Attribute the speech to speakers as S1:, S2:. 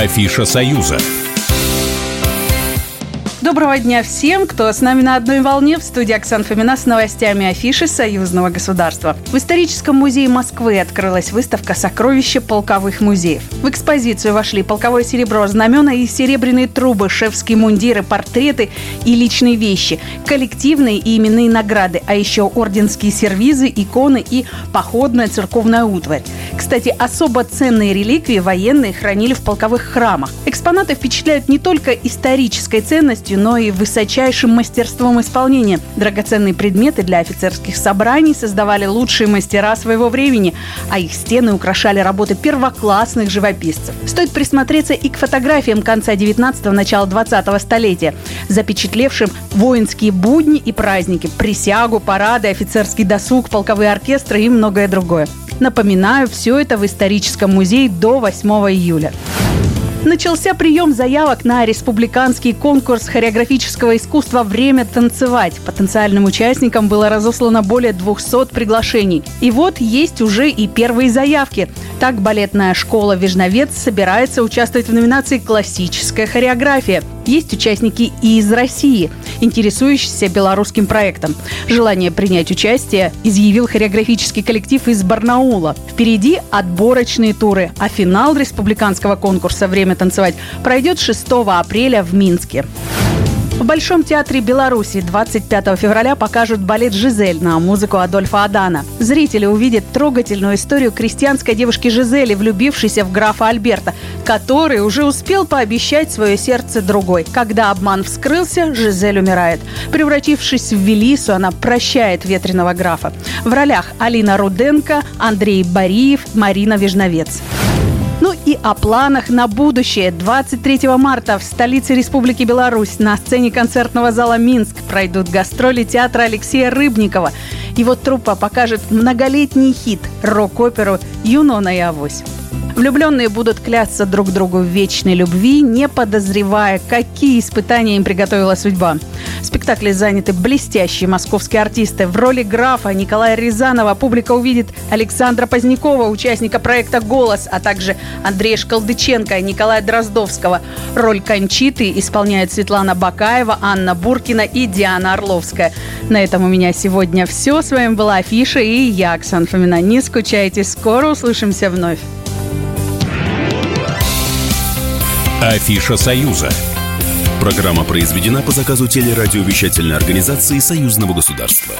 S1: Афиша «Союза».
S2: Доброго дня всем, кто с нами на одной волне. В студии Оксана Фомина с новостями афиши Союзного государства. В историческом музее Москвы открылась выставка «Сокровища полковых музеев». В экспозицию вошли полковое серебро, знамена и серебряные трубы, шефские мундиры, портреты и личные вещи, коллективные и именные награды, а еще орденские сервизы, иконы и походная церковная утварь. Кстати, особо ценные реликвии военные хранили в полковых храмах. Экспонаты впечатляют не только исторической ценностью, но и высочайшим мастерством исполнения. Драгоценные предметы для офицерских собраний создавали лучшие мастера своего времени, а их стены украшали работы первоклассных живописцев. Стоит присмотреться и к фотографиям конца 19-го, начала 20-го столетия, запечатлевшим воинские будни и праздники, присягу, парады, офицерский досуг, полковые оркестры и многое другое. Напоминаю, все это в историческом музее до 8 июля. Начался прием заявок на республиканский конкурс хореографического искусства «Время танцевать». Потенциальным участникам было разослано более 200 приглашений. И вот есть уже и первые заявки. Так, балетная школа «Вежновец» собирается участвовать в номинации «Классическая хореография». Есть участники и из России, интересующиеся белорусским проектом. Желание принять участие изъявил хореографический коллектив из Барнаула. Впереди отборочные туры, а финал республиканского конкурса «Время танцевать» пройдет 6 апреля в Минске. В Большом театре Беларуси 25 февраля покажут балет «Жизель» на музыку Адольфа Адана. Зрители увидят трогательную историю крестьянской девушки Жизели, влюбившейся в графа Альберта, который уже успел пообещать свое сердце другой. Когда обман вскрылся, Жизель умирает. Превратившись в Велису, она прощает ветреного графа. В ролях Алина Руденко, Андрей Бариев, Марина Вежновец. И о планах на будущее. 23 марта в столице Республики Беларусь на сцене концертного зала «Минск» пройдут гастроли театра Алексея Рыбникова. Его труппа покажет многолетний хит – рок-оперу «Юнона и Авось». Влюбленные будут клясться друг другу в вечной любви, не подозревая, какие испытания им приготовила судьба. В спектакле заняты блестящие московские артисты. В роли графа Николая Рязанова публика увидит Александра Позднякова, участника проекта «Голос», а также Андрея Шкалдыченко и Николая Дроздовского. Роль Кончиты исполняют Светлана Бакаева, Анна Буркина и Диана Орловская. На этом у меня сегодня все. С вами была Афиша и я, Оксана Фомина. Не скучайте, скоро услышимся вновь.
S1: Афиша Союза. Программа произведена по заказу телерадиовещательной организации Союзного государства.